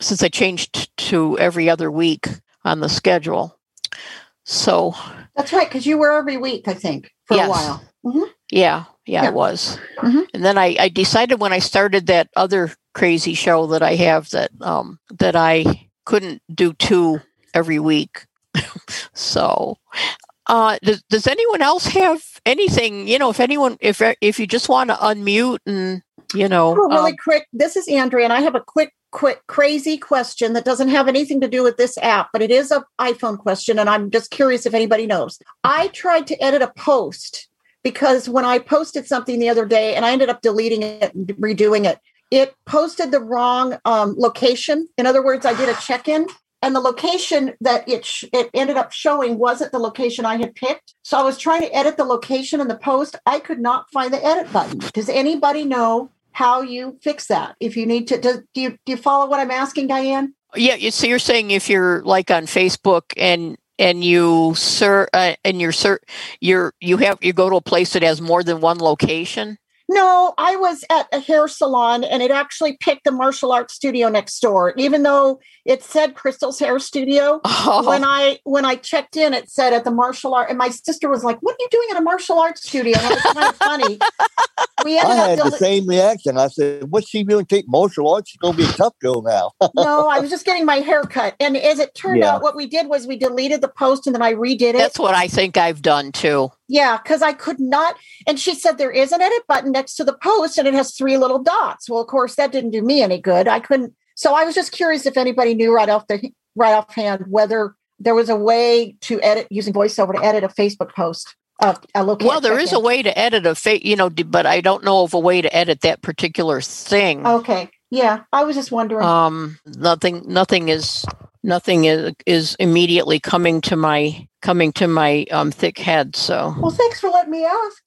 Speaker 4: since I changed to every other week on the schedule. So
Speaker 5: That's right, because you were every week, I think, for
Speaker 4: Yes.
Speaker 5: a while. Mhm.
Speaker 4: Yeah, yeah,
Speaker 5: Yeah.
Speaker 4: it was.
Speaker 5: Mhm.
Speaker 4: And then I, I decided when I started that other crazy show that I have that um that I couldn't do two every week. (laughs) so uh does, does anyone else have anything, you know, if anyone if if you just want to unmute and you know
Speaker 5: Oh, really
Speaker 4: um,
Speaker 5: quick. This is Andrea, and I have a quick, quick, crazy question that doesn't have anything to do with this app, but it is a iPhone question, and I'm just curious if anybody knows. I tried to edit a post because when I posted something the other day, and I ended up deleting it and redoing it, it posted the wrong um, location. In other words, I did a check-in. And the location that it sh- it ended up showing wasn't the location I had picked. So I was trying to edit the location in the post. I could not find the edit button. Does anybody know how you fix that if you need to do, do you do you follow what i'm asking diane?
Speaker 4: Yeah, so you're saying if you're like on Facebook and and you sir uh, and you're sir you're you have you go to a place that has more than one location
Speaker 5: no i was at a hair salon and it actually picked the martial arts studio next door even though it said crystal's hair studio (laughs)
Speaker 4: Oh,
Speaker 5: when i when i checked in it said at the martial art and my sister was like what are you doing at a martial arts studio and it was kind of funny we (laughs)
Speaker 10: I
Speaker 5: ended
Speaker 10: had
Speaker 5: up
Speaker 10: the same reaction. I said, "What's she doing? Take martial arts? She's gonna be a tough girl now." (laughs)
Speaker 5: no i was just getting my hair cut and as it turned
Speaker 10: Yeah.
Speaker 5: out what we did was we deleted the post and then i redid it
Speaker 4: that's what I think I've done too.
Speaker 5: Yeah, because I could not. And she said there is an edit button next to the post and it has three little dots. Well, of course, that didn't do me any good. I couldn't. So I was just curious if anybody knew right off the right offhand whether there was a way to edit using voiceover to edit a Facebook post. Uh.
Speaker 4: Well, there is a way to edit a fa- you know, d- but I don't know of a way to edit that particular thing.
Speaker 5: Okay. Yeah, I was just wondering.
Speaker 4: Um, nothing, nothing is, nothing is is immediately coming to my coming to my um thick head. So
Speaker 5: well, thanks for letting me ask.